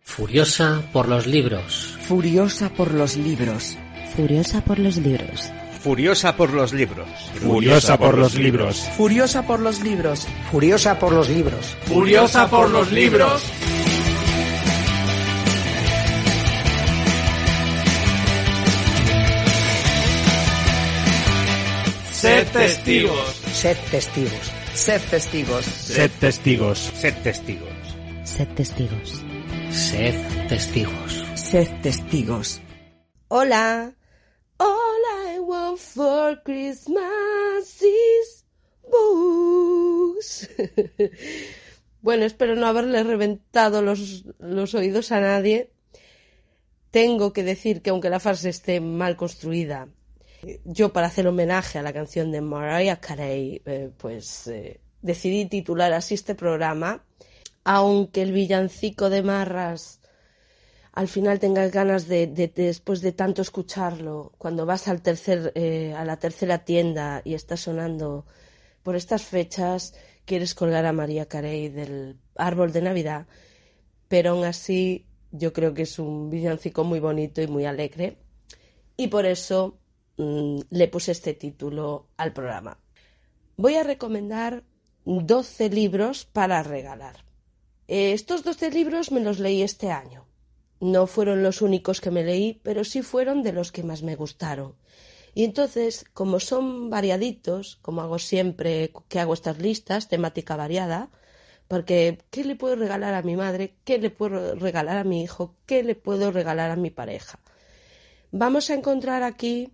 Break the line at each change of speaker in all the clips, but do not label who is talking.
Furiosa por los libros.
Furiosa por los libros.
Furiosa por los libros.
Furiosa por los libros.
Furiosa por los libros.
Furiosa por los libros.
Furiosa por los libros.
Furiosa por los libros.
Sed testigos.
Sed testigos.
Sed testigos.
Sed testigos.
Sed testigos.
Sed testigos.
Sed testigos.
Sed testigos.
Hola. All I want for Christmas is books. bueno, espero no haberle reventado los, los oídos a nadie. Tengo que decir que aunque la frase esté mal construida, yo para hacer homenaje a la canción de Mariah Carey, eh, pues eh, decidí titular así este programa aunque el villancico de Marras al final tengas ganas de, después de tanto escucharlo, cuando vas al tercer, eh, a la tercera tienda y está sonando por estas fechas, quieres colgar a María Carey del árbol de Navidad, pero aún así yo creo que es un villancico muy bonito y muy alegre y por eso mm, le puse este título al programa. Voy a recomendar 12 libros para regalar. Eh, estos doce libros me los leí este año. No fueron los únicos que me leí, pero sí fueron de los que más me gustaron. Y entonces, como son variaditos, como hago siempre que hago estas listas, temática variada, porque ¿qué le puedo regalar a mi madre? ¿Qué le puedo regalar a mi hijo? ¿Qué le puedo regalar a mi pareja? Vamos a encontrar aquí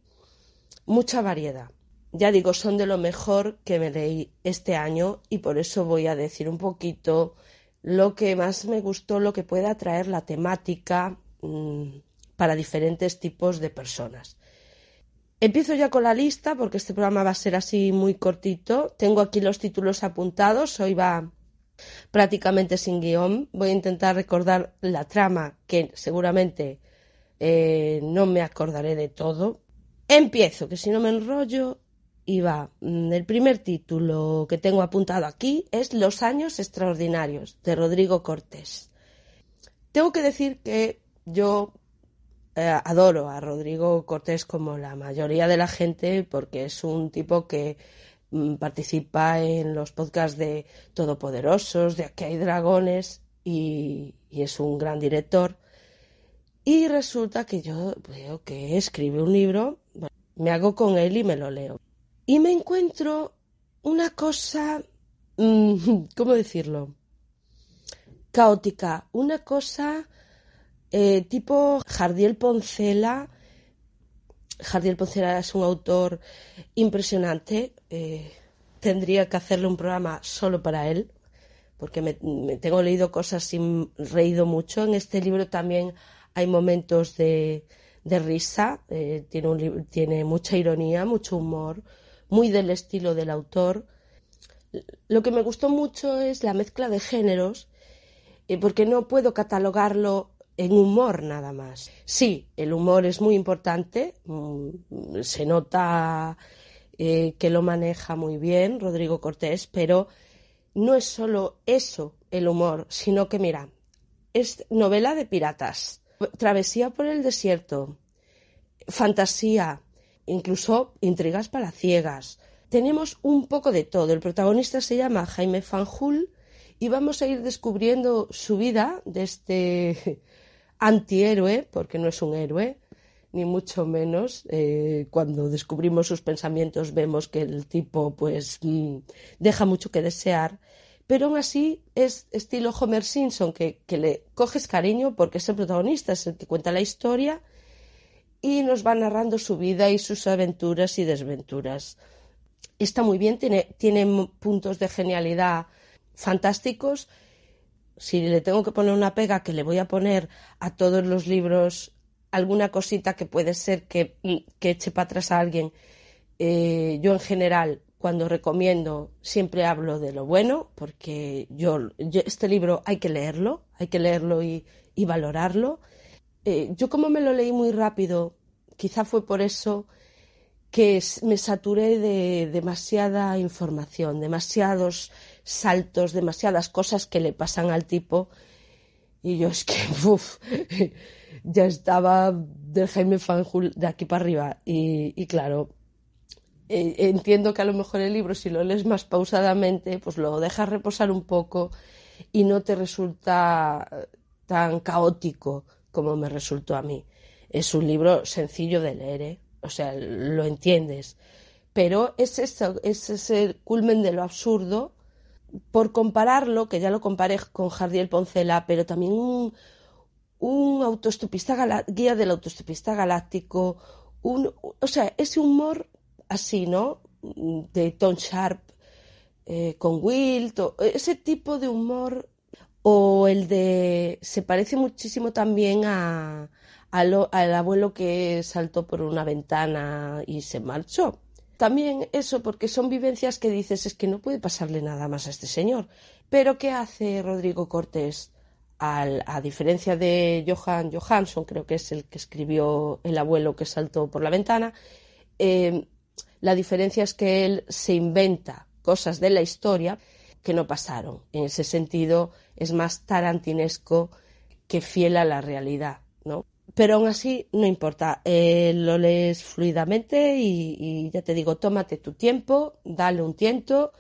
mucha variedad. Ya digo, son de lo mejor que me leí este año y por eso voy a decir un poquito lo que más me gustó, lo que puede atraer la temática mm, para diferentes tipos de personas. Empiezo ya con la lista porque este programa va a ser así muy cortito. Tengo aquí los títulos apuntados. Hoy va prácticamente sin guion. Voy a intentar recordar la trama que seguramente eh, no me acordaré de todo. Empiezo, que si no me enrollo, y va, mm, el primer título que tengo apuntado aquí es Los años extraordinarios de Rodrigo Cortés. Tengo que decir que yo eh, adoro a Rodrigo Cortés como la mayoría de la gente porque es un tipo que mm, participa en los podcasts de Todopoderosos, de Aquí hay dragones y, y es un gran director. Y resulta que yo veo que escribe un libro, me hago con él y me lo leo y me encuentro una cosa, mm, ¿cómo decirlo? Caótica, una cosa eh, tipo Jardiel Poncela. Jardiel Poncela es un autor impresionante. Eh, tendría que hacerle un programa solo para él, porque me, tengo leído cosas y reído mucho. En este libro también hay momentos de, risa, eh, tiene, tiene mucha ironía, mucho humor, muy del estilo del autor. Lo que me gustó mucho es la mezcla de géneros, eh, porque no puedo catalogarlo en humor nada más. Sí, el humor es muy importante, mm, se nota eh, que lo maneja muy bien Rodrigo Cortés, pero no es solo eso el humor, sino que mira, es novela de piratas, travesía por el desierto, fantasía, incluso intrigas palaciegas. Tenemos un poco de todo. El protagonista se llama Jaime Fanjul y vamos a ir descubriendo su vida de este antihéroe, porque no es un héroe, ni mucho menos. Eh, cuando descubrimos sus pensamientos vemos que el tipo pues mm, deja mucho que desear. Pero aún así es estilo Homer Simpson, que, que le coges cariño porque es el protagonista, es el que cuenta la historia y nos va narrando su vida y sus aventuras y desventuras. Está muy bien, tiene, tiene puntos de genialidad fantásticos. Si le tengo que poner una pega que le voy a poner a todos los libros alguna cosita que puede ser que, que eche para atrás a alguien, eh, yo en general cuando recomiendo siempre hablo de lo bueno, porque yo, este libro hay que leerlo, hay que leerlo y valorarlo. Eh, yo como me lo leí muy rápido, quizá fue por eso que me saturé de demasiada información, demasiados saltos, demasiadas cosas que le pasan al tipo. Y yo es que, uff, ya estaba del Jaime Fanjul de aquí para arriba. Y, claro, eh, entiendo que a lo mejor el libro, si lo lees más pausadamente, pues lo dejas reposar un poco y no te resulta tan caótico como me resultó a mí. Es un libro sencillo de leer, ¿eh? o sea, lo entiendes. Pero es, eso, es ese culmen de lo absurdo, por compararlo, que ya lo comparé con Jardiel Poncela, pero también un, un autostopista guía del autostopista galáctico, un, o sea, ese humor así, ¿no? De Tom Sharp eh, con Will, ese tipo de humor o el de se parece muchísimo también a, al abuelo que saltó por una ventana y se marchó. También eso, porque son vivencias que dices es que no puede pasarle nada más a este señor. Pero ¿qué hace Rodrigo Cortés? Al, a diferencia de Johan Johansson, creo que es el que escribió El abuelo que saltó por la ventana, eh, la diferencia es que él se inventa cosas de la historia que no pasaron. En ese sentido, es más tarantinesco que fiel a la realidad, ¿no? Pero aún así, no importa. Eh, lo lees fluidamente y, y, ya te digo, tómate tu tiempo, dale un tiento,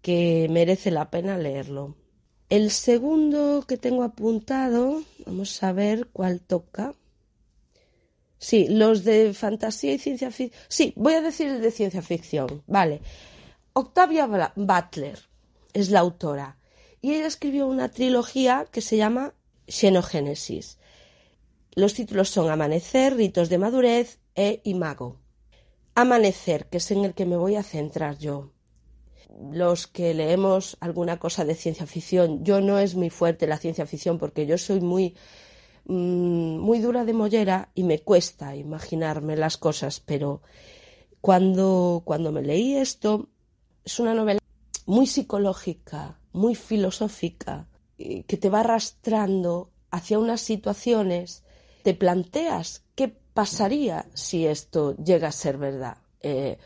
que merece la pena leerlo. El segundo que tengo apuntado, vamos a ver cuál toca. Sí, los de fantasía y ciencia ficción. Sí, voy a decir el de ciencia ficción. Vale. Octavia Butler es la autora. Y ella escribió una trilogía que se llama Xenogénesis. Los títulos son Amanecer, Ritos de Madurez e Imago. Amanecer, que es en el que me voy a centrar yo. Los que leemos alguna cosa de ciencia ficción, yo no es muy fuerte la ciencia ficción porque yo soy muy Mm, muy dura de mollera y me cuesta imaginarme las cosas, pero cuando, cuando me leí esto, es una novela muy psicológica, muy filosófica, que te va arrastrando hacia unas situaciones, te planteas qué pasaría si esto llega a ser verdad. Eh,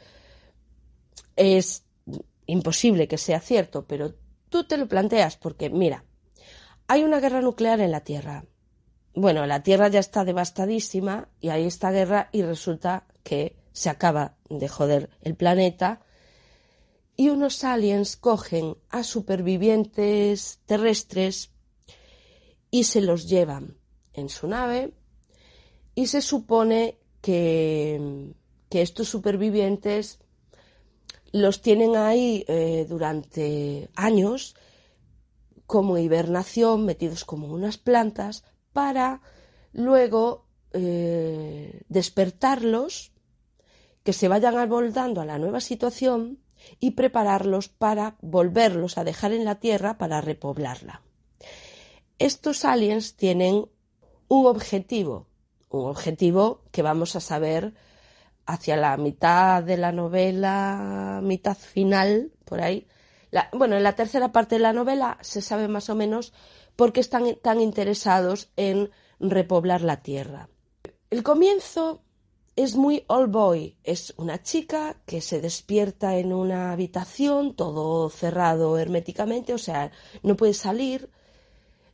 es imposible que sea cierto, pero tú te lo planteas porque, mira, hay una guerra nuclear en la Tierra, bueno, la Tierra ya está devastadísima y hay esta guerra y resulta que se acaba de joder el planeta y unos aliens cogen a supervivientes terrestres y se los llevan en su nave y se supone que, que estos supervivientes los tienen ahí eh, durante años como hibernación, metidos como unas plantas, para luego eh, despertarlos, que se vayan amoldando a la nueva situación y prepararlos para volverlos a dejar en la Tierra para repoblarla. Estos aliens tienen un objetivo, un objetivo que vamos a saber hacia la mitad de la novela, mitad final, por ahí. bueno, en la tercera parte de la novela se sabe más o menos porque están tan interesados en repoblar la tierra. El comienzo es muy old boy. Es una chica que se despierta en una habitación, todo cerrado herméticamente, o sea, no puede salir.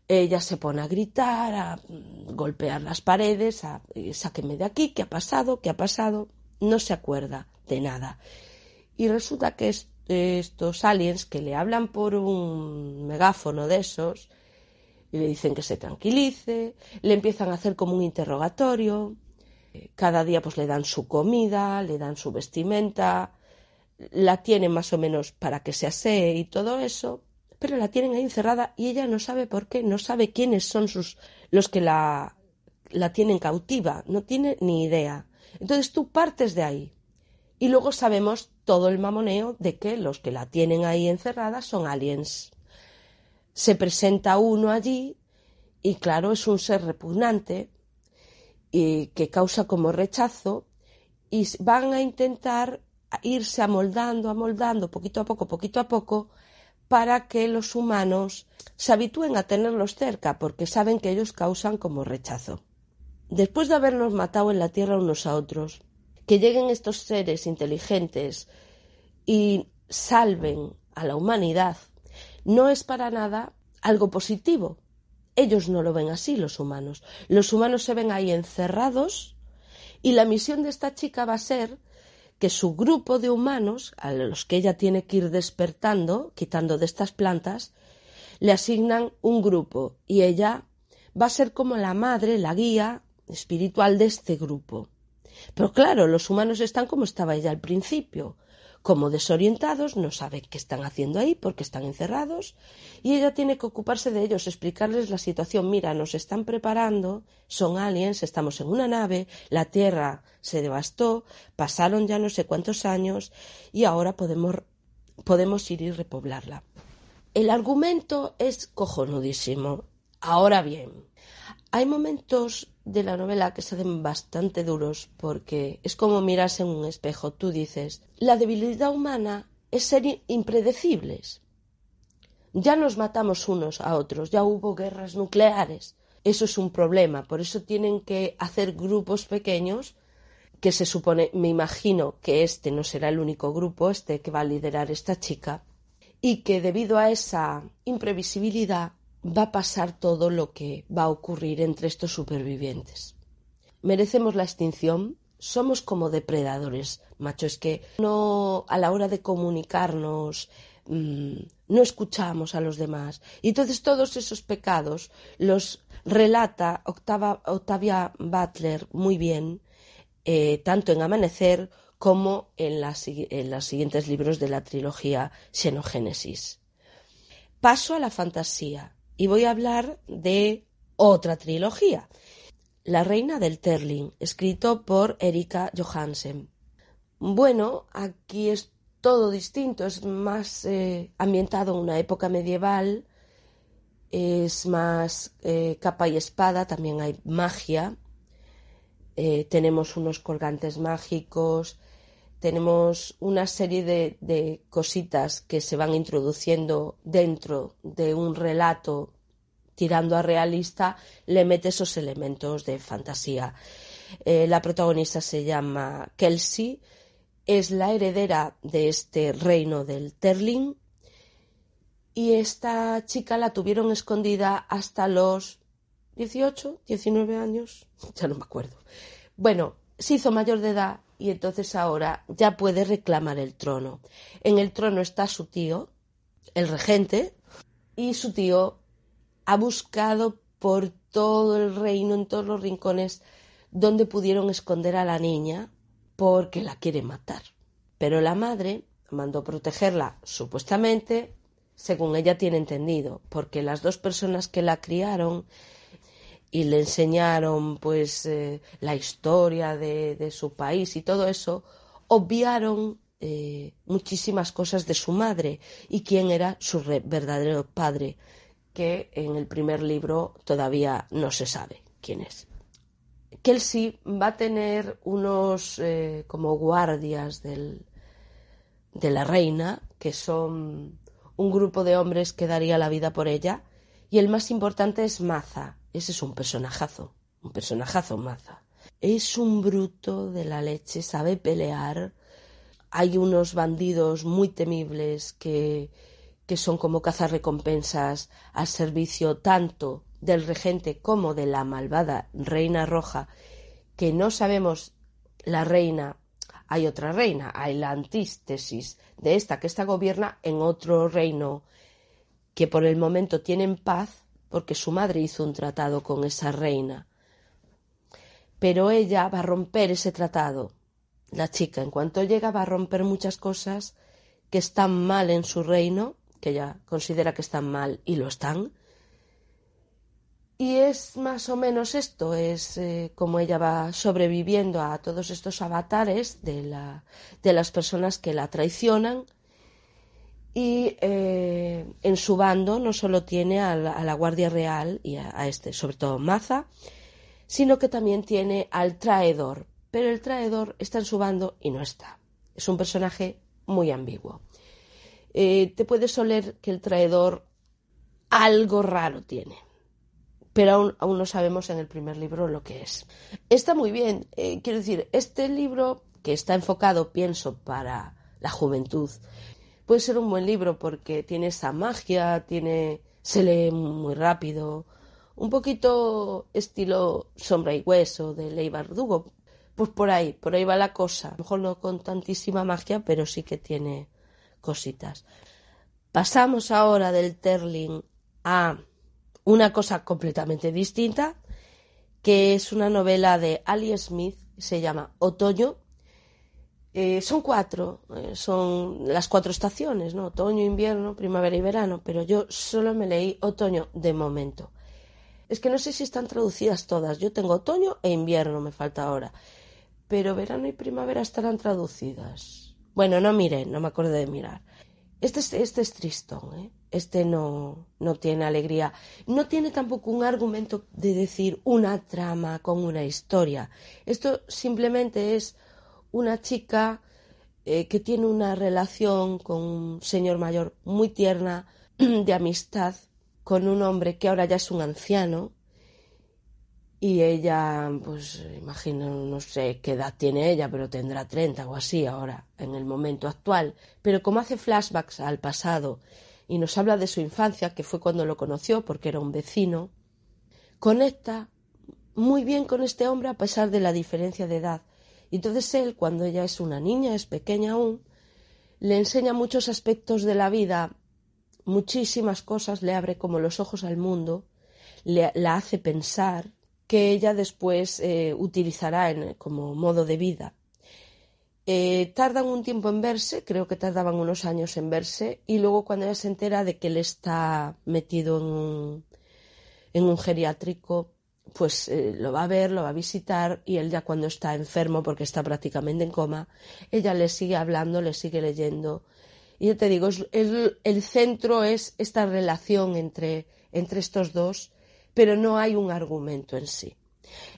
Ella se pone a gritar, a golpear las paredes, a sáqueme de aquí, ¿qué ha pasado? ¿Qué ha pasado? No se acuerda de nada. Y resulta que estos aliens que le hablan por un megáfono de esos, y le dicen que se tranquilice, le empiezan a hacer como un interrogatorio, cada día pues le dan su comida, le dan su vestimenta, la tienen más o menos para que se asee y todo eso, pero la tienen ahí encerrada y ella no sabe por qué, no sabe quiénes son sus los que la, la tienen cautiva, no tiene ni idea. Entonces tú partes de ahí. Y luego sabemos todo el mamoneo de que los que la tienen ahí encerrada son aliens se presenta uno allí y claro, es un ser repugnante que causa como rechazo y van a intentar irse amoldando, amoldando poquito a poco, poquito a poco, para que los humanos se habitúen a tenerlos cerca, porque saben que ellos causan como rechazo. Después de habernos matado en la tierra unos a otros, que lleguen estos seres inteligentes y salven a la humanidad, no es para nada algo positivo. Ellos no lo ven así, los humanos. Los humanos se ven ahí encerrados y la misión de esta chica va a ser que su grupo de humanos, a los que ella tiene que ir despertando, quitando de estas plantas, le asignan un grupo y ella va a ser como la madre, la guía espiritual de este grupo. Pero claro, los humanos están como estaba ella al principio, como desorientados, no saben qué están haciendo ahí porque están encerrados y ella tiene que ocuparse de ellos, explicarles la situación. Mira, nos están preparando, son aliens, estamos en una nave, la Tierra se devastó, pasaron ya no sé cuántos años y ahora podemos, podemos ir y repoblarla. El argumento es cojonudísimo. Ahora bien, hay momentos de la novela que se hacen bastante duros porque es como mirarse en un espejo. Tú dices, la debilidad humana es ser impredecibles. Ya nos matamos unos a otros, ya hubo guerras nucleares. Eso es un problema, por eso tienen que hacer grupos pequeños que se supone, me imagino que este no será el único grupo, este que va a liderar esta chica, y que debido a esa imprevisibilidad va a pasar todo lo que va a ocurrir entre estos supervivientes. ¿Merecemos la extinción? Somos como depredadores, macho, es que no a la hora de comunicarnos mmm, no escuchamos a los demás. Y entonces todos esos pecados los relata Octavia Butler muy bien, eh, tanto en Amanecer como en, en los siguientes libros de la trilogía Xenogénesis. Paso a la fantasía y voy a hablar de otra trilogía, La Reina del Terling, escrito por Erika Johansen. Bueno, aquí es todo distinto, es más eh, ambientado en una época medieval, es más eh, capa y espada, también hay magia, eh, tenemos unos colgantes mágicos, tenemos una serie de, cositas que se van introduciendo dentro de un relato tirando a realista, le mete esos elementos de fantasía. Eh, la protagonista se llama Kelsey, es la heredera de este reino del Terling y esta chica la tuvieron escondida hasta los 18, 19 años, ya no me acuerdo. Bueno, se hizo mayor de edad y entonces ahora ya puede reclamar el trono. En el trono está su tío, el regente, y su tío ha buscado por todo el reino, en todos los rincones, donde pudieron esconder a la niña porque la quiere matar. Pero la madre mandó protegerla, supuestamente, según ella tiene entendido, porque las dos personas que la criaron y le enseñaron pues eh, la historia de, de, su país y todo eso, obviaron eh, muchísimas cosas de su madre y quién era su verdadero padre, que en el primer libro todavía no se sabe quién es. Kelsey va a tener unos eh, como guardias del, de la reina, que son un grupo de hombres que daría la vida por ella, y el más importante es Maza, ese es un personajazo, un personajazo Maza. Es un bruto de la leche, sabe pelear. Hay unos bandidos muy temibles que, que son como cazarrecompensas al servicio tanto del regente como de la malvada reina roja, que no sabemos la reina, hay otra reina, hay la antítesis de esta que esta gobierna en otro reino que por el momento tienen paz porque su madre hizo un tratado con esa reina. Pero ella va a romper ese tratado. La chica, en cuanto llega, va a romper muchas cosas que están mal en su reino, que ella considera que están mal y lo están. Y es más o menos esto, es eh, como ella va sobreviviendo a todos estos avatares de, la, de las personas que la traicionan y eh, en su bando no solo tiene a la, Guardia Real y a, a, este, sobre todo Maza, sino que también tiene al traidor. Pero el traidor está en su bando y no está. Es un personaje muy ambiguo. Eh, te puedes oler que el traidor algo raro tiene, pero aún, aún, no sabemos en el primer libro lo que es. Está muy bien, eh, quiero decir, este libro que está enfocado, pienso, para la juventud, puede ser un buen libro porque tiene esa magia, tiene, se lee muy rápido, un poquito estilo Sombra y Hueso de Ley Bardugo. Pues por ahí, por ahí va la cosa. A lo mejor no con tantísima magia, pero sí que tiene cositas. Pasamos ahora del Terling a una cosa completamente distinta, que es una novela de Ali Smith, se llama Otoño. Eh, son cuatro, eh, son las cuatro estaciones, ¿no? Otoño, invierno, primavera y verano, pero yo solo me leí otoño de momento. Es que no sé si están traducidas todas. Yo tengo otoño e invierno, me falta ahora. Pero verano y primavera estarán traducidas. Bueno, no miré, no me acuerdo de mirar. Este, es, este es tristón, ¿eh? Este no, no tiene alegría. No tiene tampoco un argumento de decir una trama con una historia. Esto simplemente es una chica eh, que tiene una relación con un señor mayor muy tierna, de amistad, con un hombre que ahora ya es un anciano y ella, pues imagino, no sé qué edad tiene ella, pero tendrá 30 o así ahora, en el momento actual. Pero como hace flashbacks al pasado y nos habla de su infancia, que fue cuando lo conoció porque era un vecino, conecta muy bien con este hombre a pesar de la diferencia de edad. Entonces él, cuando ella es una niña, es pequeña aún, le enseña muchos aspectos de la vida, muchísimas cosas, le abre como los ojos al mundo, le, la hace pensar, que ella después eh, utilizará en, como modo de vida. Eh, tardan un tiempo en verse, creo que tardaban unos años en verse, y luego cuando ella se entera de que él está metido en un, en un geriátrico, pues eh, lo va a ver, lo va a visitar, y él ya cuando está enfermo, porque está prácticamente en coma, ella le sigue hablando, le sigue leyendo. Y yo te digo, el, el centro es esta relación entre, entre estos dos, pero no hay un argumento en sí.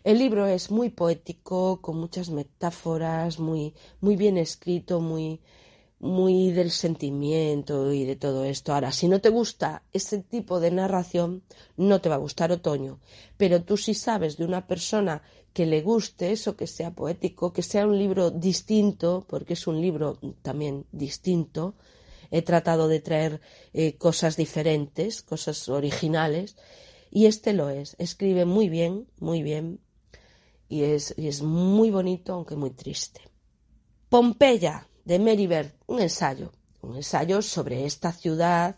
El libro es muy poético, con muchas metáforas, muy, muy bien escrito, muy, muy del sentimiento y de todo esto. Ahora, si no te gusta ese tipo de narración, no te va a gustar Otoño. Pero tú sí sabes de una persona que le guste eso, que sea poético, que sea un libro distinto, porque es un libro también distinto. He tratado de traer eh, cosas diferentes, cosas originales y este lo es. Escribe muy bien, muy bien. Y es muy bonito, aunque muy triste. Pompeya, de Meribert, un ensayo. Un ensayo sobre esta ciudad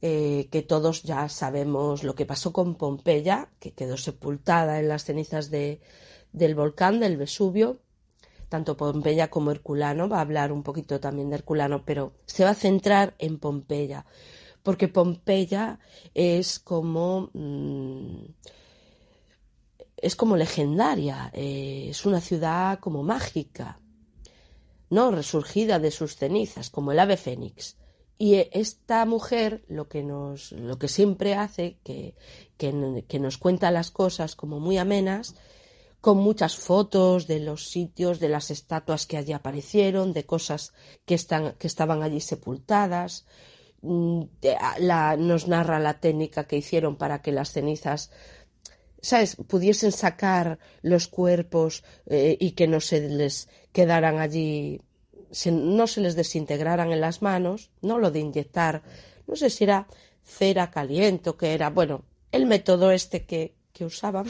eh, que todos ya sabemos lo que pasó con Pompeya, que quedó sepultada en las cenizas de, del volcán del Vesubio. Tanto Pompeya como Herculano, va a hablar un poquito también de Herculano, pero se va a centrar en Pompeya porque Pompeya es como mmm, es como legendaria, eh, es una ciudad como mágica, no resurgida de sus cenizas, como el ave fénix. Y esta mujer lo que nos, lo que siempre hace, que, que, nos cuenta las cosas como muy amenas, con muchas fotos de los sitios, de las estatuas que allí aparecieron, de cosas que, están, que estaban allí sepultadas, Mm, nos narra la técnica que hicieron para que las cenizas ¿sabes? pudiesen sacar los cuerpos eh, y que no se les quedaran allí, se, no se les desintegraran en las manos, no lo de inyectar, no sé si era cera caliente o que era, bueno, el método este que, que usaban,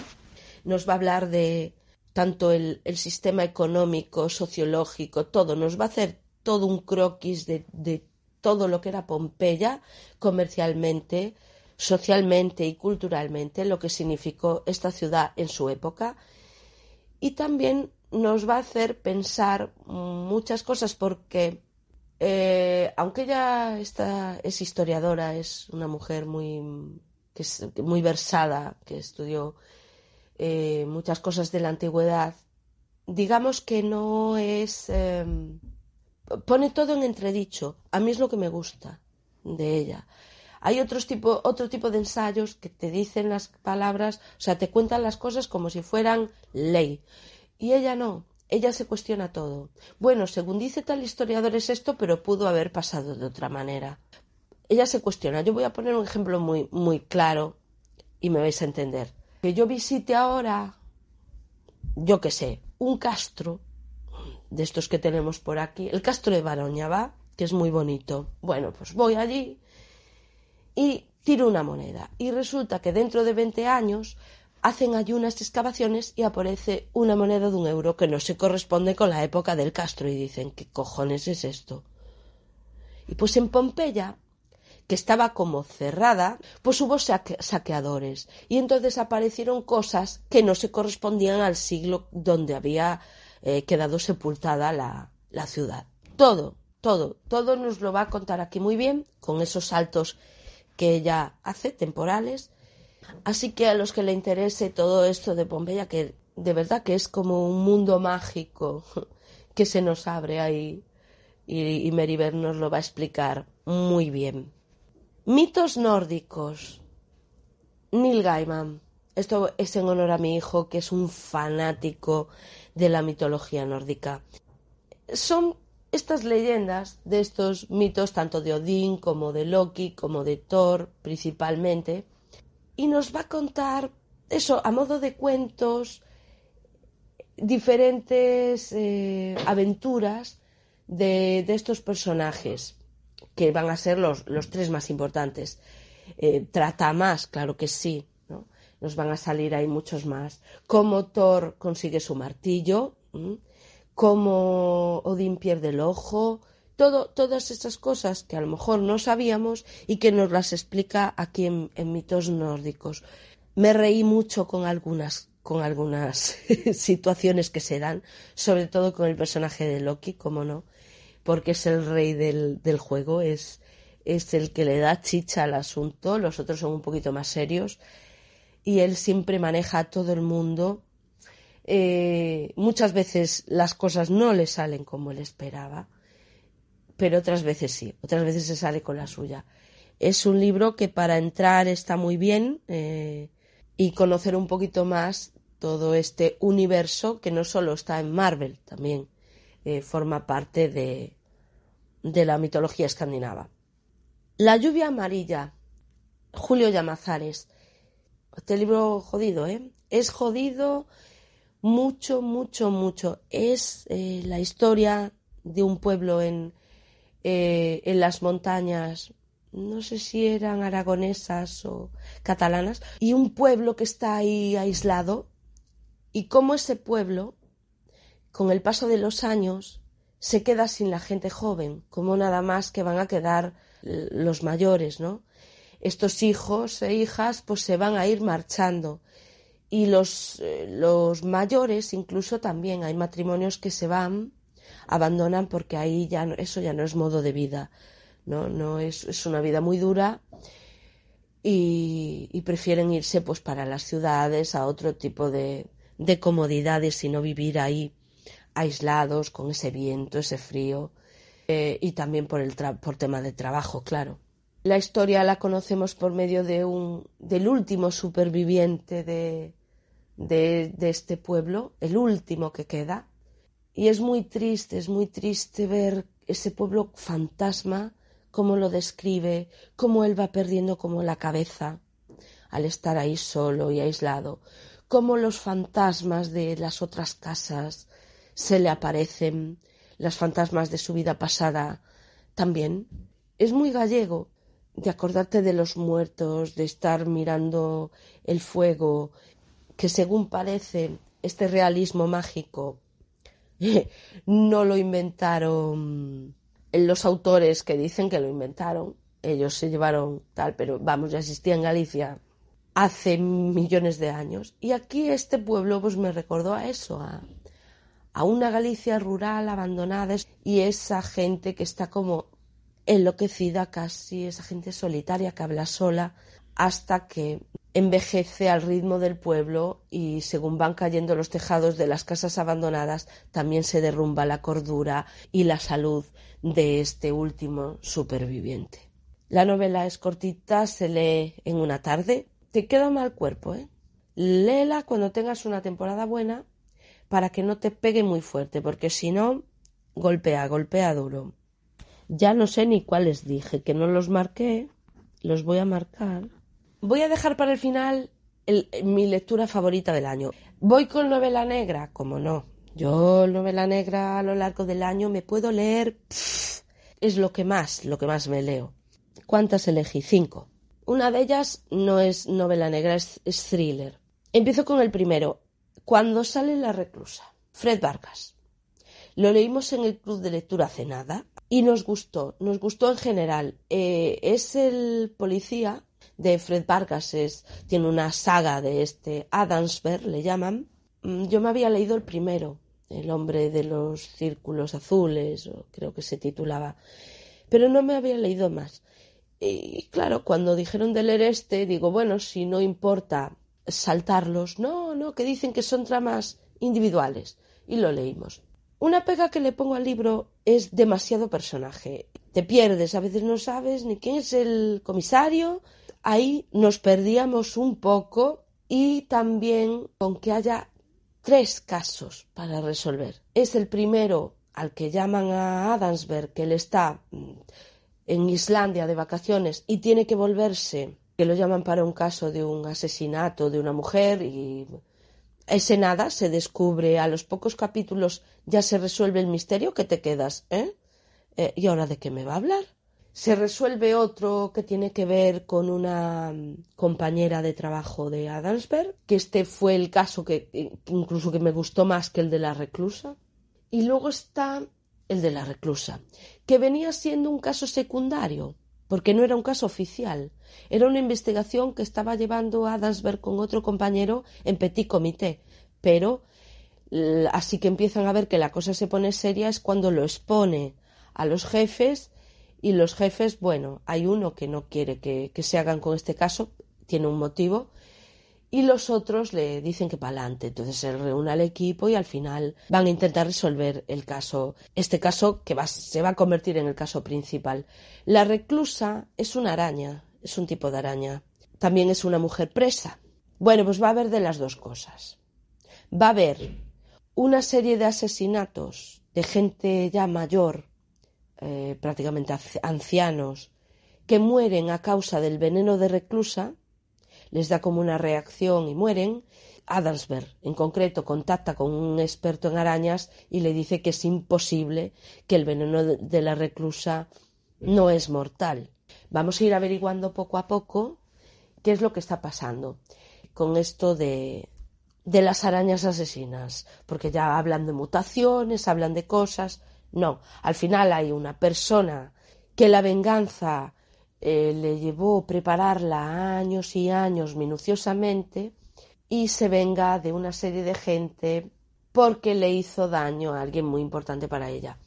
nos va a hablar de tanto el, el, sistema económico, sociológico, todo, nos va a hacer todo un croquis de, de todo lo que era Pompeya comercialmente, socialmente y culturalmente, lo que significó esta ciudad en su época. Y también nos va a hacer pensar muchas cosas porque, eh, aunque ella está, es historiadora, es una mujer muy, que es muy versada, que estudió eh, muchas cosas de la antigüedad, digamos que no es... Eh, pone todo en entredicho. A mí es lo que me gusta. de ella. Hay otros tipo, otro tipo de ensayos que te dicen las palabras, o sea, te cuentan las cosas como si fueran ley. Y ella no, ella se cuestiona todo. Bueno, según dice tal historiador es esto, pero pudo haber pasado de otra manera. Ella se cuestiona. Yo voy a poner un ejemplo muy, muy claro y me vais a entender. Que yo visite ahora, yo qué sé, un castro de estos que tenemos por aquí, el castro de Baroña, ¿va? Que es muy bonito. Bueno, pues voy allí y tiro una moneda. Y resulta que dentro de 20 años hacen allí unas excavaciones y aparece una moneda de un euro que no se corresponde con la época del Castro y dicen, ¿qué cojones es esto? Y pues en Pompeya, que estaba como cerrada, pues hubo saqueadores y entonces aparecieron cosas que no se correspondían al siglo donde había eh, quedado sepultada la, la ciudad. Todo, todo, todo nos lo va a contar aquí muy bien, con esos saltos que ella hace, temporales. Así que a los que le interese todo esto de Pompeya, que de verdad que es como un mundo mágico que se nos abre ahí, y, y Meriver nos lo va a explicar muy bien. Mitos nórdicos. Neil Gaiman. Esto es en honor a mi hijo, que es un fanático de la mitología nórdica. Son estas leyendas de estos mitos, tanto de Odín como de Loki, como de Thor principalmente, y nos va a contar eso a modo de cuentos, diferentes eh, aventuras de, de, estos personajes, que van a ser los, los tres más importantes. Eh, trata más, claro que sí, ¿no? Nos van a salir ahí muchos más. Cómo Thor consigue su martillo, cómo Odín pierde el ojo, todo, todas estas cosas que a lo mejor no sabíamos y que nos las explica aquí en, en mitos nórdicos. Me reí mucho con algunas, con algunas situaciones que se dan, sobre todo con el personaje de Loki, como no, porque es el rey del, del juego, es, es el que le da chicha al asunto, los otros son un poquito más serios y él siempre maneja a todo el mundo eh, muchas veces las cosas no le salen como él esperaba, pero otras veces sí, otras veces se sale con la suya. Es un libro que para entrar está muy bien eh, y conocer un poquito más todo este universo que no solo está en Marvel, también eh, forma parte de, de la mitología escandinava. La lluvia amarilla, Julio Llamazares. Este libro jodido, ¿eh? Es jodido mucho, mucho, mucho. Es eh, la historia de un pueblo en, eh, en las montañas, no sé si eran aragonesas o catalanas, y un pueblo que está ahí aislado, y cómo ese pueblo, con el paso de los años, se queda sin la gente joven, como nada más que van a quedar los mayores, ¿no? Estos hijos e hijas pues se van a ir marchando y los, eh, los mayores incluso también hay matrimonios que se van, abandonan porque ahí ya no, eso ya no es modo de vida, no, no es, es una vida muy dura y, prefieren irse pues para las ciudades a otro tipo de, de comodidades y no vivir ahí aislados con ese viento, ese frío eh, y también por el por tema de trabajo, claro. La historia la conocemos por medio de un del último superviviente de, de, este pueblo, el último que queda. Y es muy triste, es muy triste ver ese pueblo fantasma, cómo lo describe, cómo él va perdiendo como la cabeza al estar ahí solo y aislado, cómo los fantasmas de las otras casas se le aparecen, las fantasmas de su vida pasada también. Es muy gallego de acordarte de los muertos, de estar mirando el fuego que según parece este realismo mágico no lo inventaron los autores que dicen que lo inventaron. Ellos se llevaron tal, pero vamos, ya existía en Galicia hace millones de años. Y aquí este pueblo pues me recordó a eso, a, a una Galicia rural abandonada y esa gente que está como enloquecida casi, esa gente solitaria que habla sola hasta que envejece al ritmo del pueblo y según van cayendo los tejados de las casas abandonadas, también se derrumba la cordura y la salud de este último superviviente. La novela es cortita, se lee en una tarde. Te queda mal cuerpo, ¿eh? Léela cuando tengas una temporada buena para que no te pegue muy fuerte, porque si no, golpea, golpea duro. Ya no sé ni cuáles dije, que no los marqué, los voy a marcar. Voy a dejar para el final mi lectura favorita del año. Voy con novela negra, como no. Yo novela negra a lo largo del año me puedo leer, es lo que más, lo que más me leo. ¿Cuántas elegí? Cinco. Una de ellas no es novela negra, es, es thriller. Empiezo con el primero, Cuando sale la reclusa. Fred Vargas. Lo leímos en el club de lectura hace nada y nos gustó, nos gustó en general. Eh, es el policía de Fred Vargas, es, tiene una saga de este Adamsberg, le llaman. Mm, yo me había leído el primero, El hombre de los círculos azules, creo que se titulaba, pero no me había leído más. Y claro, cuando dijeron de leer este, digo, bueno, si no importa saltarlos, no, no, que dicen que son tramas individuales. Y lo leímos. Una pega que le pongo al libro es demasiado personaje. Te pierdes, a veces no sabes ni quién es el comisario. Ahí nos perdíamos un poco y también con que haya tres casos para resolver. Es el primero al que llaman a Adamsberg, que él está mm, en Islandia de vacaciones y tiene que volverse, que lo llaman para un caso de un asesinato de una mujer y ese nada se descubre a los pocos capítulos, ya se resuelve el misterio que te quedas, ¿eh? ¿eh? y ahora de qué me va a hablar? Se resuelve otro que tiene que ver con una mm, compañera de trabajo de Adamsberg, que este fue el caso que incluso que me gustó más que el de la reclusa. Y luego está el de la reclusa, que venía siendo un caso secundario, porque no era un caso oficial, era una investigación que estaba llevando Adamsberg con otro compañero en petit comité, pero así que empiezan a ver que la cosa se pone seria es cuando lo expone a los jefes y los jefes, bueno, hay uno que no quiere que, que se hagan con este caso, tiene un motivo, y los otros le dicen que para adelante. Entonces se reúne al equipo y al final van a intentar resolver el caso, este caso que va, se va a convertir en el caso principal. La reclusa es una araña, es un tipo de araña. También es una mujer presa. Bueno, pues va a haber de las dos cosas. Va a haber una serie de asesinatos de gente ya mayor, eh, prácticamente ancianos, que mueren a causa del veneno de reclusa les da como una reacción y mueren. Adamsberg, en concreto, contacta con un experto en arañas y le dice que es imposible, que el veneno de la reclusa no es mortal. Vamos a ir averiguando poco a poco qué es lo que está pasando con esto de, de las arañas asesinas, porque ya hablan de mutaciones, hablan de cosas. No, al final hay una persona que la venganza eh, le llevó prepararla años y años minuciosamente y se venga de una serie de gente porque le hizo daño a alguien muy importante para ella.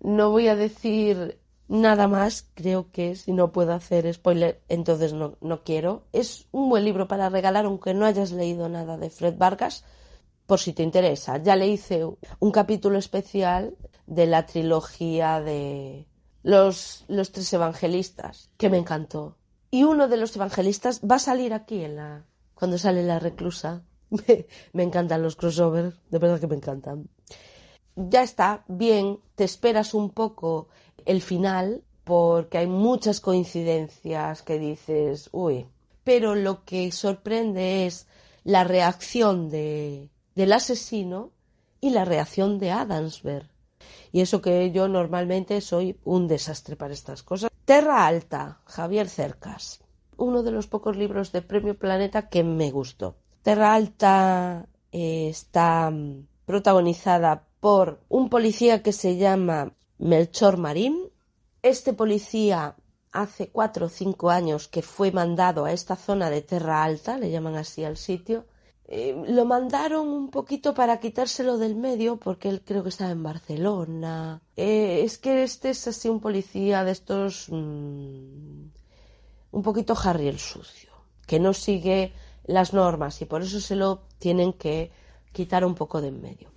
No voy a decir nada más, creo que si no puedo hacer spoiler, entonces no, no quiero. Es un buen libro para regalar, aunque no hayas leído nada de Fred Vargas, por si te interesa. Ya le hice un capítulo especial de la trilogía de, los, los tres evangelistas, que me encantó. Y uno de los evangelistas va a salir aquí en la, cuando sale la reclusa. me encantan los crossovers, de verdad que me encantan. Ya está, bien, te esperas un poco el final, porque hay muchas coincidencias que dices, uy. Pero lo que sorprende es la reacción de, del asesino y la reacción de Adamsberg. Y eso que yo normalmente soy un desastre para estas cosas. Terra Alta, Javier Cercas. Uno de los pocos libros de Premio Planeta que me gustó. Terra Alta eh, está mm, protagonizada por un policía que se llama Melchor Marín. Este policía hace cuatro o cinco años que fue mandado a esta zona de Terra Alta, le llaman así al sitio, eh, lo mandaron un poquito para quitárselo del medio porque él creo que estaba en Barcelona. Eh, es que este es así un policía de estos mm, un poquito Harry el sucio, que no sigue las normas y por eso se lo tienen que quitar un poco de en medio.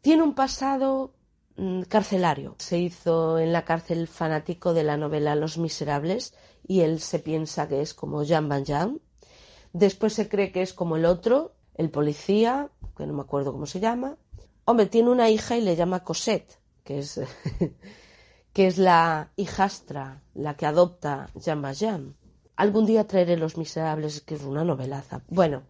Tiene un pasado mm, carcelario. Se hizo en la cárcel fanático de la novela Los Miserables y él se piensa que es como Jean Valjean. Después se cree que es como el otro, el policía, que no me acuerdo cómo se llama. Hombre, tiene una hija y le llama Cosette, que es, que es la hijastra, la que adopta Jean Valjean. Algún día traeré Los Miserables, que es una novelaza. Bueno,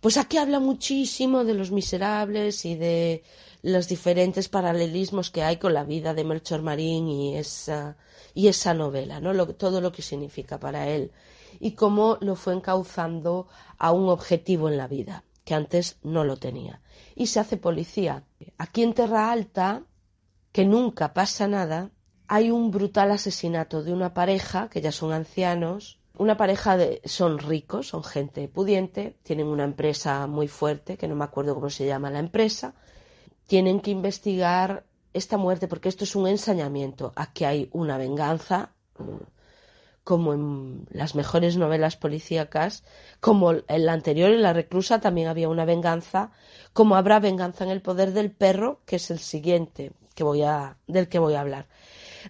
pues aquí habla muchísimo de los miserables y de los diferentes paralelismos que hay con la vida de Melchor Marín y esa, y esa novela, ¿no? todo lo que significa para él y cómo lo fue encauzando a un objetivo en la vida, que antes no lo tenía. Y se hace policía. Aquí en Terra Alta, que nunca pasa nada, hay un brutal asesinato de una pareja, que ya son ancianos, una pareja de, son ricos, son gente pudiente, tienen una empresa muy fuerte, que no me acuerdo cómo se llama la empresa, tienen que investigar esta muerte porque esto es un ensañamiento. Aquí hay una venganza, como en las mejores novelas policíacas, como en la anterior, en La Reclusa, también había una venganza, como habrá venganza en El Poder del Perro, que es el siguiente que voy a, del que voy a hablar.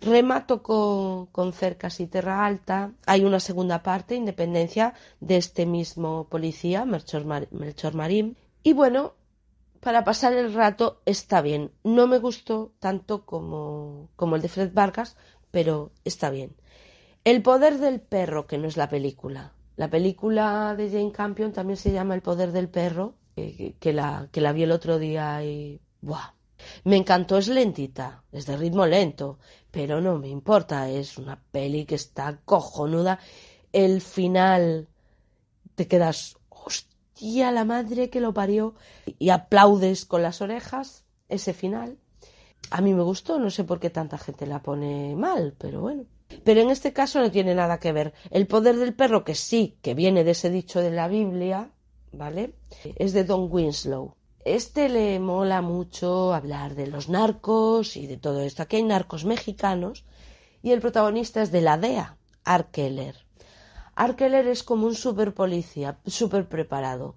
Remato con, Cercas y Terra Alta. Hay una segunda parte, Independencia, de este mismo policía, Melchor, Marín. Y bueno, para pasar el rato está bien. No me gustó tanto como, como el de Fred Vargas, pero está bien. El poder del perro, que no es la película. La película de Jane Campion también se llama El poder del perro, que, la, que la vi el otro día y... ¡Buah! Me encantó, es lentita, es de ritmo lento, pero no me importa, es una peli que está cojonuda. El final te quedas, hostia, la madre que lo parió, y aplaudes con las orejas ese final. A mí me gustó, no sé por qué tanta gente la pone mal, pero bueno. Pero en este caso no tiene nada que ver. El poder del perro, que sí, que viene de ese dicho de la Biblia, ¿vale? Es de Don Winslow. Este le mola mucho hablar de los narcos y de todo esto. Aquí hay narcos mexicanos y el protagonista es de la DEA, Arkeller. Arkeller es como un super policía, súper preparado.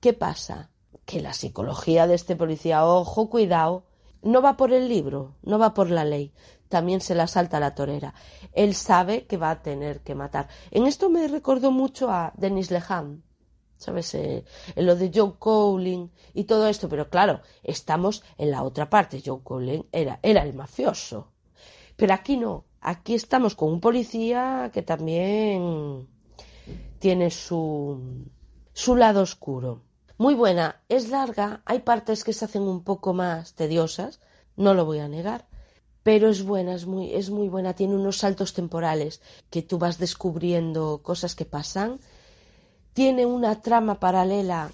¿Qué pasa? Que la psicología de este policía, ojo, cuidado, no va por el libro, no va por la ley, también se la salta la torera. Él sabe que va a tener que matar. En esto me recordó mucho a Denis Lehan, ¿sabes? Eh, en lo de Joe Cowling y todo esto, pero claro, estamos en la otra parte. Joe Cowling era, era el mafioso. Pero aquí no, aquí estamos con un policía que también tiene su, su lado oscuro. Muy buena, es larga, hay partes que se hacen un poco más tediosas, no lo voy a negar, pero es buena, es muy, es muy buena, tiene unos saltos temporales que tú vas descubriendo cosas que pasan tiene una trama paralela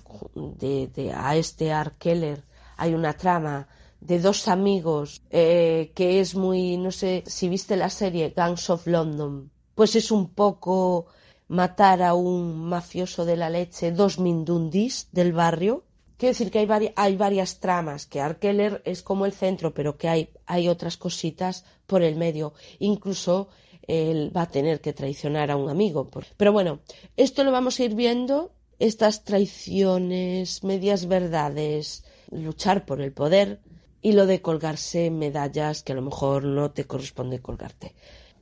a este Art Keller. Hay una trama de dos amigos eh, que es muy, no sé si viste la serie Gangs of London, pues es un poco matar a un mafioso de la leche, dos mindundis del barrio. Quiero decir que hay, varias tramas, que Keller es como el centro, pero que hay, hay otras cositas por el medio. Incluso él va a tener que traicionar a un amigo. Pero bueno, esto lo vamos a ir viendo, estas traiciones, medias verdades, luchar por el poder y lo de colgarse medallas que a lo mejor no te corresponde colgarte.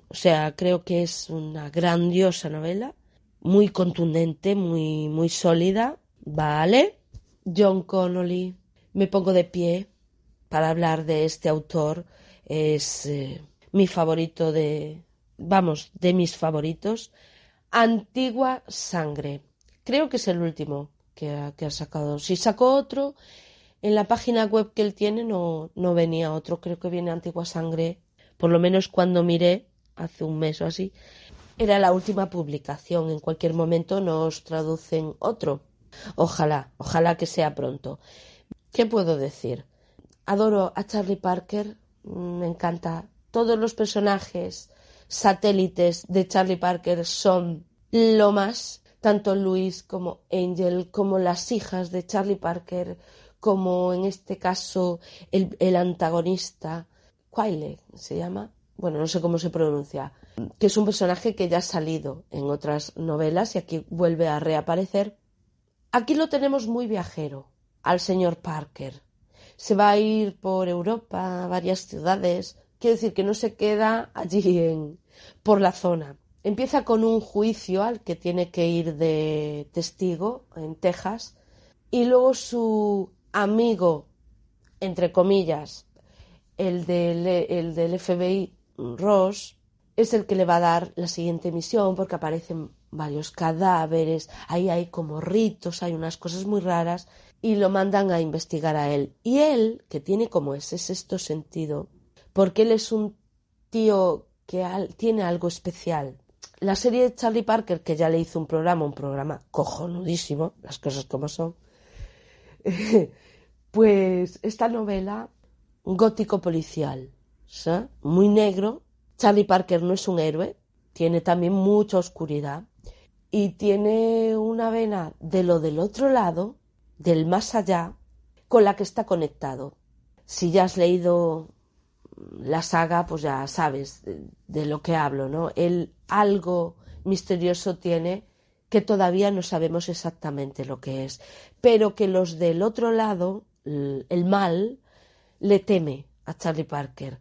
O sea, creo que es una grandiosa novela, muy contundente, muy, muy sólida. Vale, John Connolly, me pongo de pie para hablar de este autor. Es eh, mi favorito de, vamos, de mis favoritos, Antigua Sangre. Creo que es el último que ha, sacado. Si sacó otro, en la página web que él tiene no, no venía otro. Creo que viene Antigua Sangre. Por lo menos cuando miré, hace un mes o así, era la última publicación. En cualquier momento nos traducen otro. Ojalá, ojalá que sea pronto. ¿Qué puedo decir? Adoro a Charlie Parker, me encanta. Todos los personajes satélites de Charlie Parker son lo más, tanto Luis como Angel, como las hijas de Charlie Parker, como en este caso el, antagonista, Quayle se llama, bueno, no sé cómo se pronuncia, que es un personaje que ya ha salido en otras novelas y aquí vuelve a reaparecer. Aquí lo tenemos muy viajero, al señor Parker. se va a ir por Europa, varias ciudades. Quiere decir que no se queda allí en, por la zona. Empieza con un juicio al que tiene que ir de testigo en Texas y luego su amigo, entre comillas, el del, el del FBI, Ross, es el que le va a dar la siguiente misión porque aparecen varios cadáveres, ahí hay como ritos, hay unas cosas muy raras y lo mandan a investigar a él. Y él, que tiene como ese sexto sentido, porque él es un tío que tiene algo especial. La serie de Charlie Parker, que ya le hizo un programa, un programa cojonudísimo, las cosas como son, pues esta novela, gótico policial, muy negro, Charlie Parker no es un héroe, tiene también mucha oscuridad y tiene una vena de lo del otro lado, del más allá, con la que está conectado. Si ya has leído la saga, pues ya sabes de, lo que hablo, ¿no? Él algo misterioso tiene que todavía no sabemos exactamente lo que es, pero que los del otro lado, el mal, le teme a Charlie Parker.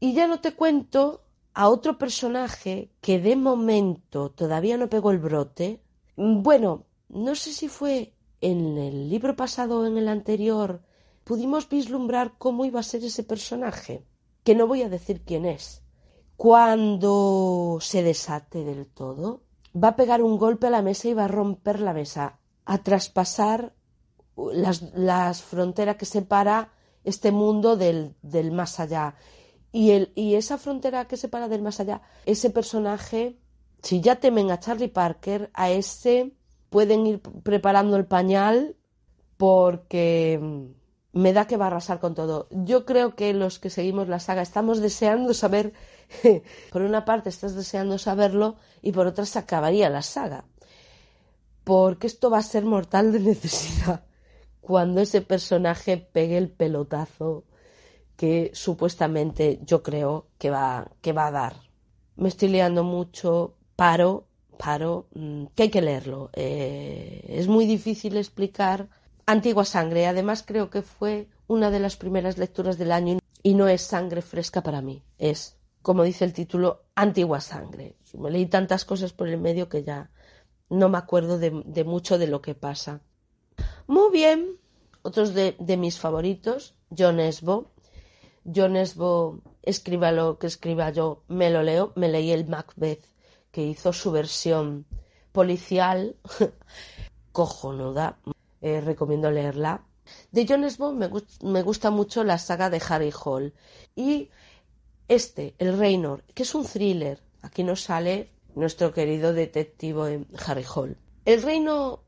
Y ya no te cuento a otro personaje que de momento todavía no pegó el brote. Bueno, no sé si fue en el libro pasado o en el anterior, pudimos vislumbrar cómo iba a ser ese personaje, que no voy a decir quién es. Cuando se desate del todo, va a pegar un golpe a la mesa y va a romper la mesa, a traspasar las, las fronteras que separa este mundo del, del más allá. Y, el, y esa frontera que separa del más allá, ese personaje, si ya temen a Charlie Parker, a ese pueden ir preparando el pañal porque me da que va a arrasar con todo. Yo creo que los que seguimos la saga estamos deseando saber, por una parte estás deseando saberlo y por otra se acabaría la saga. Porque esto va a ser mortal de necesidad cuando ese personaje pegue el pelotazo que supuestamente yo creo que va, que va a dar. Me estoy liando mucho, paro, paro, mm, que hay que leerlo. Eh, es muy difícil explicar Antigua Sangre. Además creo que fue una de las primeras lecturas del año y no es sangre fresca para mí. Es, como dice el título, Antigua Sangre. Me leí tantas cosas por el medio que ya no me acuerdo de, mucho de lo que pasa. Muy bien. Otros de, de mis favoritos, John Esbo, John Esbo escriba lo que escriba yo, me lo leo, me leí el Macbeth, que hizo su versión policial, cojonuda, eh, recomiendo leerla. De John Esbo me, gusta mucho la saga de Harry Hall y este, El Reynor, que es un thriller. Aquí nos sale nuestro querido detective Harry Hall. El Reino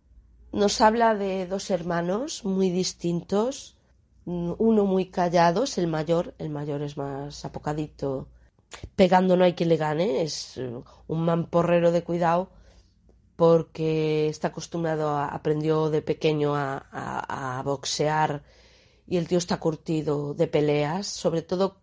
nos habla de dos hermanos muy distintos, uno muy callado es el mayor, el mayor es más apocadito, pegando no hay quien le gane, es eh, un mamporrero de cuidado porque está acostumbrado, a, aprendió de pequeño a, a, boxear y el tío está curtido de peleas, sobre todo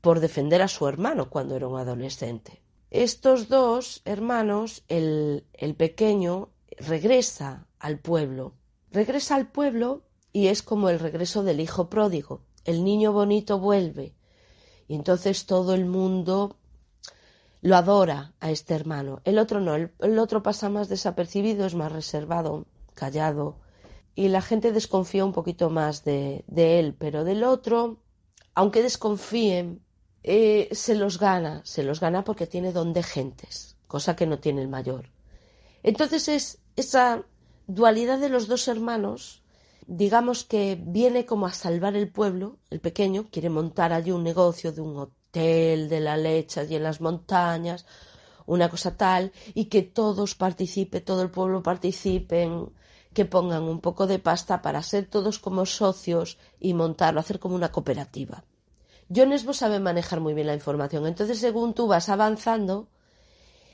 por defender a su hermano cuando era un adolescente. Estos dos hermanos, el, el pequeño, regresa al pueblo. Regresa al pueblo y es como el regreso del hijo pródigo. El niño bonito vuelve y entonces todo el mundo lo adora a este hermano. El otro no, el, otro pasa más desapercibido, es más reservado, callado y la gente desconfía un poquito más de, él, pero del otro, aunque desconfíen, eh, se los gana, se los gana porque tiene don de gentes, cosa que no tiene el mayor. Entonces es esa dualidad de los dos hermanos digamos que viene como a salvar el pueblo, el pequeño, quiere montar allí un negocio de un hotel de la leche allí en las montañas, una cosa tal, y que todos participen, todo el pueblo participen, que pongan un poco de pasta para ser todos como socios y montarlo, hacer como una cooperativa. John Esbo sabe manejar muy bien la información, entonces según tú vas avanzando,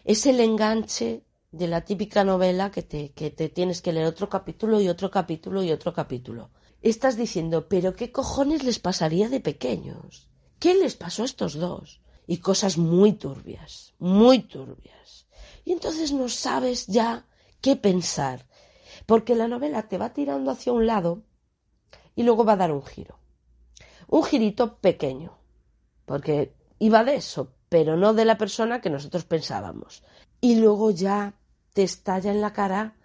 es el enganche de la típica novela que te, que te tienes que leer otro capítulo y otro capítulo y otro capítulo. Estás diciendo, pero ¿qué cojones les pasaría de pequeños? ¿Qué les pasó a estos dos? Y cosas muy turbias, muy turbias. Y entonces no sabes ya qué pensar, porque la novela te va tirando hacia un lado y luego va a dar un giro. Un girito pequeño, porque iba de eso, pero no de la persona que nosotros pensábamos. Y luego ya te estalla en la cara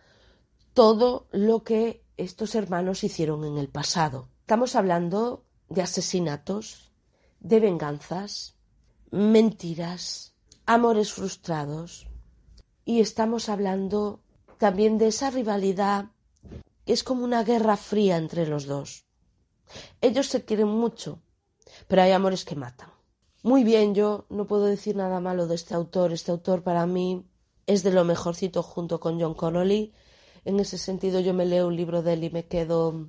todo lo que estos hermanos hicieron en el pasado. Estamos hablando de asesinatos, de venganzas, mentiras, amores frustrados. Y estamos hablando también de esa rivalidad que es como una guerra fría entre los dos. Ellos se quieren mucho, pero hay amores que matan. Muy bien, yo no puedo decir nada malo de este autor. Este autor para mí es de lo mejorcito junto con John Connolly. En ese sentido yo me leo un libro de él y me quedo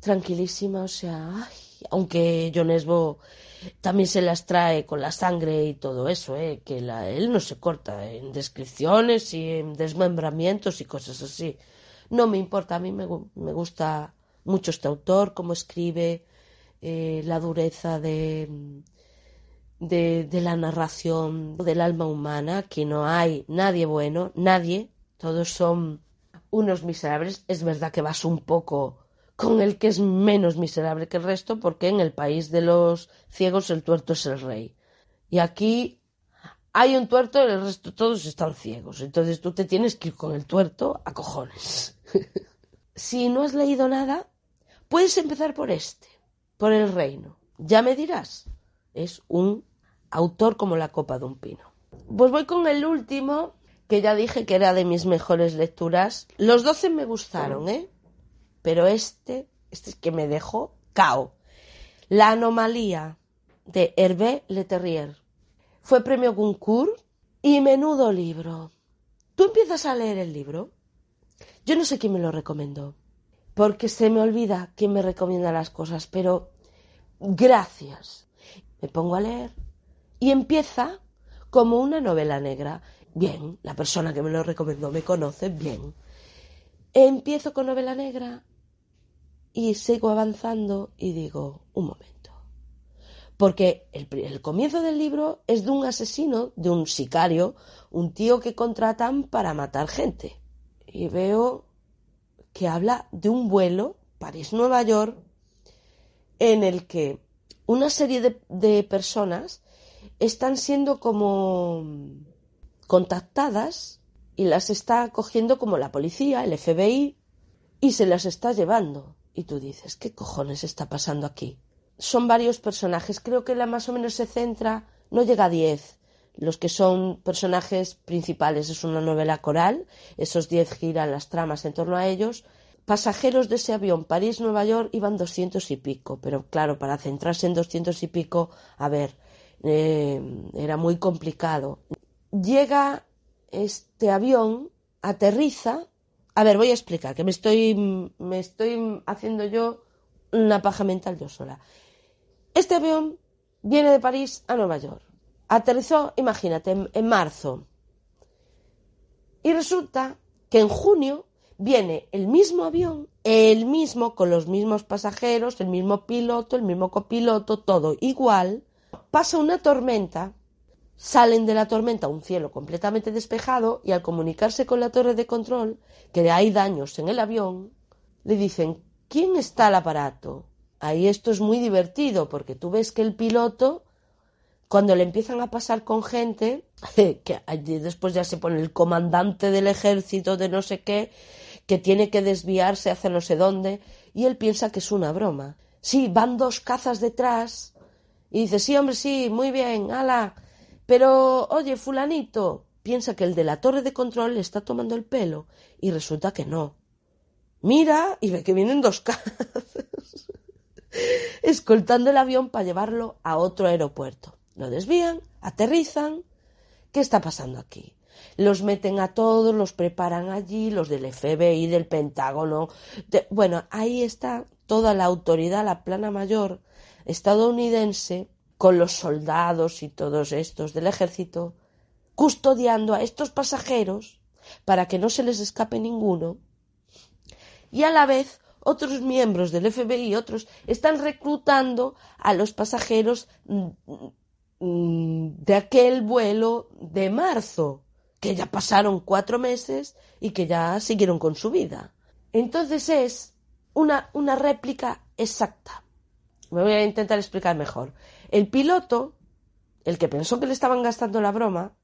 tranquilísima, o sea, aunque John Esbo también se las trae con la sangre y todo eso, ¿eh? que la, él no se corta en descripciones y en desmembramientos y cosas así. No me importa, a mí me, me gusta mucho este autor, cómo escribe, eh, la dureza de, de, la narración del alma humana, que no hay nadie bueno, nadie, todos son unos miserables. Es verdad que vas un poco con el que es menos miserable que el resto, porque en el país de los ciegos el tuerto es el rey. Y aquí hay un tuerto y el resto todos están ciegos. Entonces tú te tienes que ir con el tuerto a cojones. si no has leído nada, puedes empezar por este, por el reino. Ya me dirás, es un autor como la copa de un pino. Pues voy con el último, que ya dije que era de mis mejores lecturas. Los doce me gustaron, ¿eh? pero este, este es que me dejó cao. La anomalía de Hervé Leterrier. Fue premio Goncourt y menudo libro. Tú empiezas a leer el libro. Yo no sé quién me lo recomendó, porque se me olvida quién me recomienda las cosas, pero gracias. Me pongo a leer y empieza como una novela negra. Bien, la persona que me lo recomendó me conoce bien. Empiezo con novela negra y sigo avanzando y digo, un momento. Porque el, el, comienzo del libro es de un asesino, de un sicario, un tío que contratan para matar gente. Y veo que habla de un vuelo París-Nueva York en el que una serie de, de personas están siendo como contactadas y las está cogiendo como la policía, el FBI, y se las está llevando. Y tú dices, ¿qué cojones está pasando aquí? Son varios personajes, creo que la más o menos se centra, no llega a diez, los que son personajes principales. Es una novela coral, esos diez giran las tramas en torno a ellos. Pasajeros de ese avión París-Nueva York iban doscientos y pico, pero claro, para centrarse en doscientos y pico, a ver, eh, era muy complicado. Llega este avión, aterriza a ver, voy a explicar, que me estoy, me estoy haciendo yo una paja mental yo sola. Este avión viene de París a Nueva York. Aterrizó, imagínate, en, en marzo. Y resulta que en junio viene el mismo avión, el mismo, con los mismos pasajeros, el mismo piloto, el mismo copiloto, todo igual. Pasa una tormenta salen de la tormenta un cielo completamente despejado y al comunicarse con la torre de control que hay daños en el avión, le dicen ¿quién está al aparato? Ahí esto es muy divertido porque tú ves que el piloto cuando le empiezan a pasar con gente, que después ya se pone el comandante del ejército de no sé qué, que tiene que desviarse hacia no sé dónde, y él piensa que es una broma. Sí, van dos cazas detrás, y dice, sí, hombre, sí, muy bien, ala, pero, oye, fulanito, piensa que el de la torre de control le está tomando el pelo y resulta que no. Mira y ve que vienen dos cazas escoltando el avión para llevarlo a otro aeropuerto. Lo desvían, aterrizan. ¿Qué está pasando aquí? Los meten a todos, los preparan allí, los del FBI, del Pentágono. Bueno, ahí está toda la autoridad, la plana mayor estadounidense con los soldados y todos estos del ejército, custodiando a estos pasajeros para que no se les escape ninguno, y a la vez otros miembros del FBI y otros están reclutando a los pasajeros mm, mm, de aquel vuelo de marzo, que ya pasaron cuatro meses y que ya siguieron con su vida. Entonces es una, una réplica exacta. Me voy a intentar explicar mejor. El piloto, el que pensó que le estaban gastando la broma,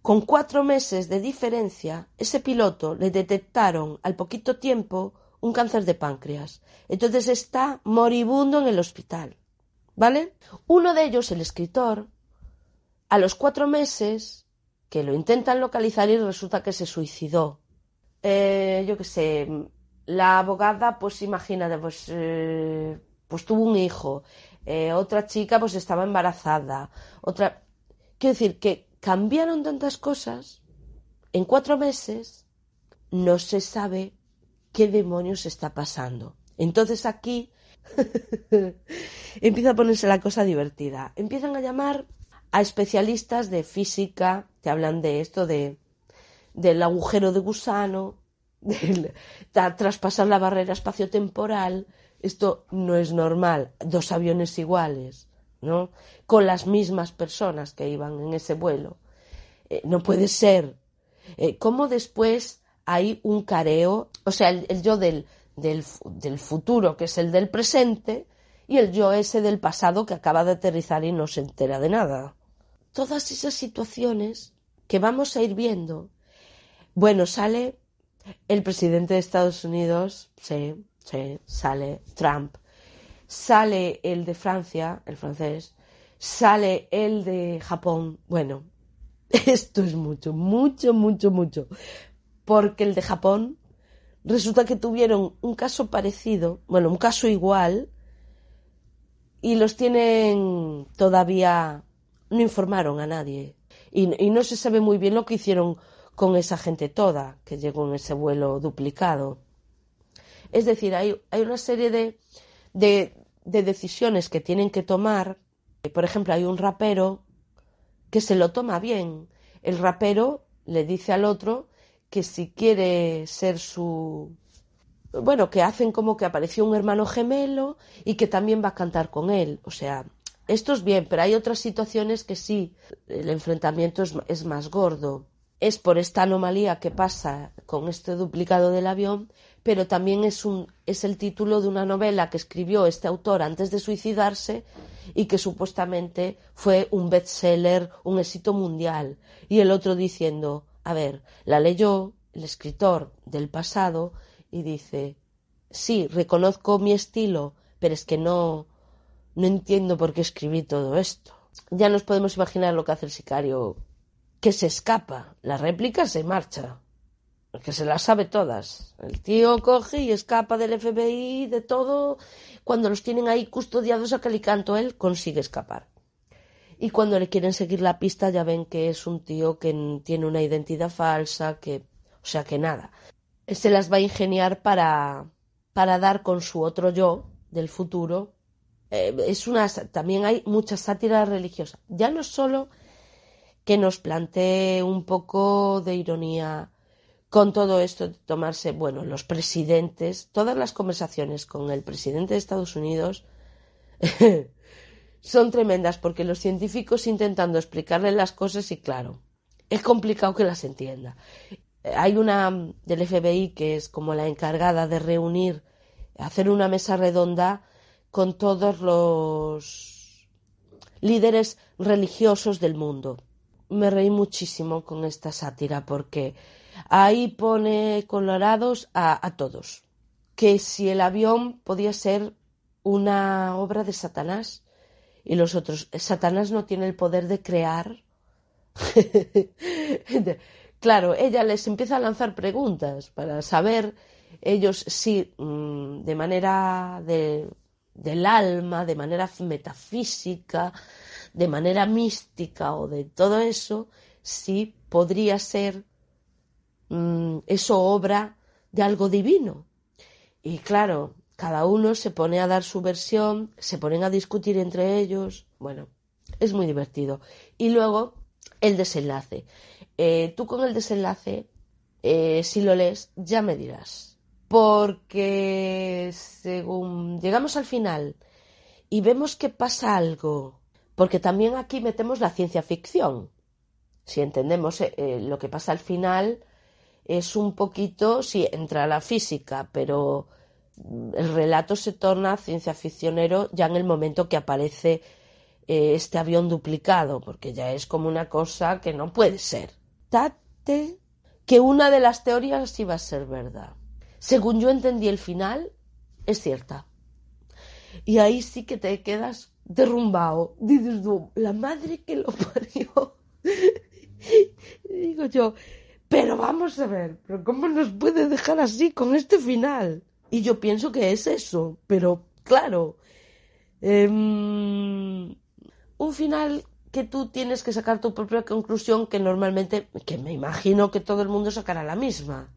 con cuatro meses de diferencia, ese piloto le detectaron al poquito tiempo un cáncer de páncreas. Entonces está moribundo en el hospital. ¿Vale? Uno de ellos, el escritor, a los cuatro meses que lo intentan localizar y resulta que se suicidó. Eh, yo qué sé, la abogada, pues imagínate, pues, eh, pues tuvo un hijo. Eh, otra chica, pues estaba embarazada. Otra. Quiero decir que cambiaron tantas cosas en cuatro meses, no se sabe qué demonios está pasando. Entonces aquí empieza a ponerse la cosa divertida. Empiezan a llamar a especialistas de física, te hablan de esto de del agujero de gusano, de, traspasar la barrera espaciotemporal. Esto no es normal. Dos aviones iguales, ¿no? Con las mismas personas que iban en ese vuelo. Eh, no puede ser. Eh, ¿Cómo después hay un careo? O sea, el, yo del, del, del futuro, que es el del presente, y el yo ese del pasado que acaba de aterrizar y no se entera de nada. Todas esas situaciones que vamos a ir viendo. Bueno, sale el presidente de Estados Unidos, sí, sí, sale Trump, sale el de Francia, el francés, sale el de Japón. Bueno, esto es mucho, mucho, mucho, mucho. Porque el de Japón resulta que tuvieron un caso parecido, bueno, un caso igual, y los tienen todavía, no informaron a nadie. Y, no se sabe muy bien lo que hicieron con esa gente toda que llegó en ese vuelo duplicado. Es decir, hay, hay una serie de, de, de decisiones que tienen que tomar. Por ejemplo, hay un rapero que se lo toma bien. El rapero le dice al otro que si quiere ser su... Bueno, que hacen como que apareció un hermano gemelo y que también va a cantar con él. O sea, esto es bien, pero hay otras situaciones que sí, el enfrentamiento es, es más gordo es por esta anomalía que pasa con este duplicado del avión, pero también es, un, es el título de una novela que escribió este autor antes de suicidarse y que supuestamente fue un bestseller, un éxito mundial. Y el otro diciendo, a ver, la leyó el escritor del pasado y dice, sí, reconozco mi estilo, pero es que no, no entiendo por qué escribí todo esto. Ya nos podemos imaginar lo que hace el sicario que se escapa, la réplica se marcha, que se las sabe todas. El tío coge y escapa del FBI, de todo. Cuando los tienen ahí custodiados a calicanto, él consigue escapar. Y cuando le quieren seguir la pista ya ven que es un tío que tiene una identidad falsa, que, o sea que nada. Se las va a ingeniar para, para dar con su otro yo del futuro. Eh, es una, también hay mucha sátira religiosa. Ya no solo que nos plantee un poco de ironía con todo esto de tomarse, bueno, los presidentes, todas las conversaciones con el presidente de Estados Unidos son tremendas porque los científicos intentando explicarle las cosas y claro, es complicado que las entienda. Hay una del FBI que es como la encargada de reunir, hacer una mesa redonda con todos los líderes religiosos del mundo me reí muchísimo con esta sátira porque ahí pone colorados a, todos. Que si el avión podía ser una obra de Satanás y los otros, Satanás no tiene el poder de crear. claro, ella les empieza a lanzar preguntas para saber ellos si mm, de manera de, del alma, de manera metafísica, de manera mística o de todo eso, sí podría ser mm, eso obra de algo divino. Y claro, cada uno se pone a dar su versión, se ponen a discutir entre ellos, bueno, es muy divertido. Y luego el desenlace. Eh, tú con el desenlace, eh, si lo lees, ya me dirás. Porque según llegamos al final y vemos que pasa algo porque también aquí metemos la ciencia ficción. Si entendemos eh, eh, lo que pasa al final, es un poquito, sí, entra la física, pero el relato se torna ciencia ficcionero ya en el momento que aparece eh, este avión duplicado, porque ya es como una cosa que no puede ser. Date que una de las teorías iba a ser verdad. Según yo entendí el final, es cierta. Y ahí sí que te quedas derrumbado. Dices la madre que lo parió. digo yo, pero vamos a ver, pero ¿cómo nos puede dejar así con este final? Y yo pienso que es eso, pero claro, em, un final que tú tienes que sacar tu propia conclusión que normalmente, que me imagino que todo el mundo sacará la misma.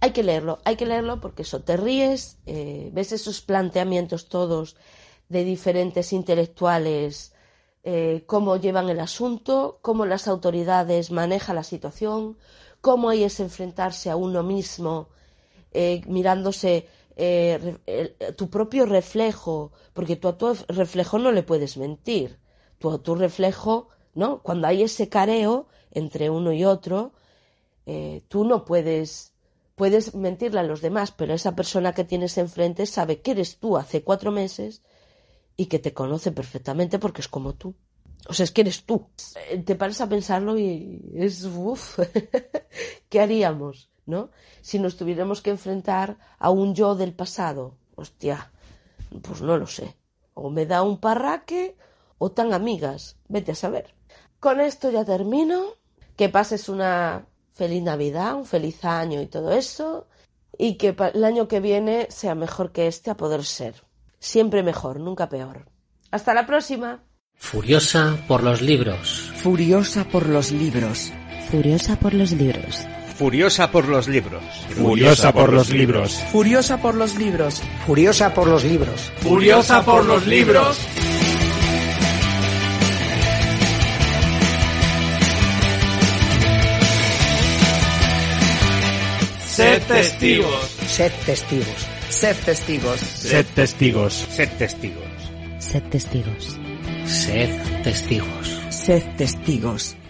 Hay que leerlo, hay que leerlo porque eso te ríes, eh, ves esos planteamientos todos de diferentes intelectuales, eh, cómo llevan el asunto, cómo las autoridades manejan la situación, cómo hay es enfrentarse a uno mismo, eh, mirándose tu propio reflejo, porque tú a tu reflejo no le puedes mentir tu, reflejo, ¿no? Cuando hay ese careo entre uno y otro, eh, tú no puedes, puedes mentirle a los demás, pero esa persona que tienes enfrente sabe que eres tú hace cuatro meses y que te conoce perfectamente porque es como tú. O sea, es que eres tú. Eh, te paras a pensarlo y es, uff, ¿qué haríamos, no? Si nos tuviéramos que enfrentar a un yo del pasado. Hostia, pues no lo sé. O me da un parraque o tan amigas, vete a saber. Con esto ya termino. Que pases una feliz Navidad, un feliz año y todo eso. Y que el año que viene sea mejor que este a poder ser. Siempre mejor, nunca peor. Hasta la próxima.
Furiosa por los libros.
Furiosa por los libros.
Furiosa por los libros.
Furiosa por los libros.
Furiosa por los libros.
Furiosa por los libros.
Furiosa por los libros.
Furiosa por los libros. Testigos.
Sed testigos.
Sed testigos.
Sed testigos.
Sed testigos.
Sed testigos.
Sed testigos.
Sed testigos.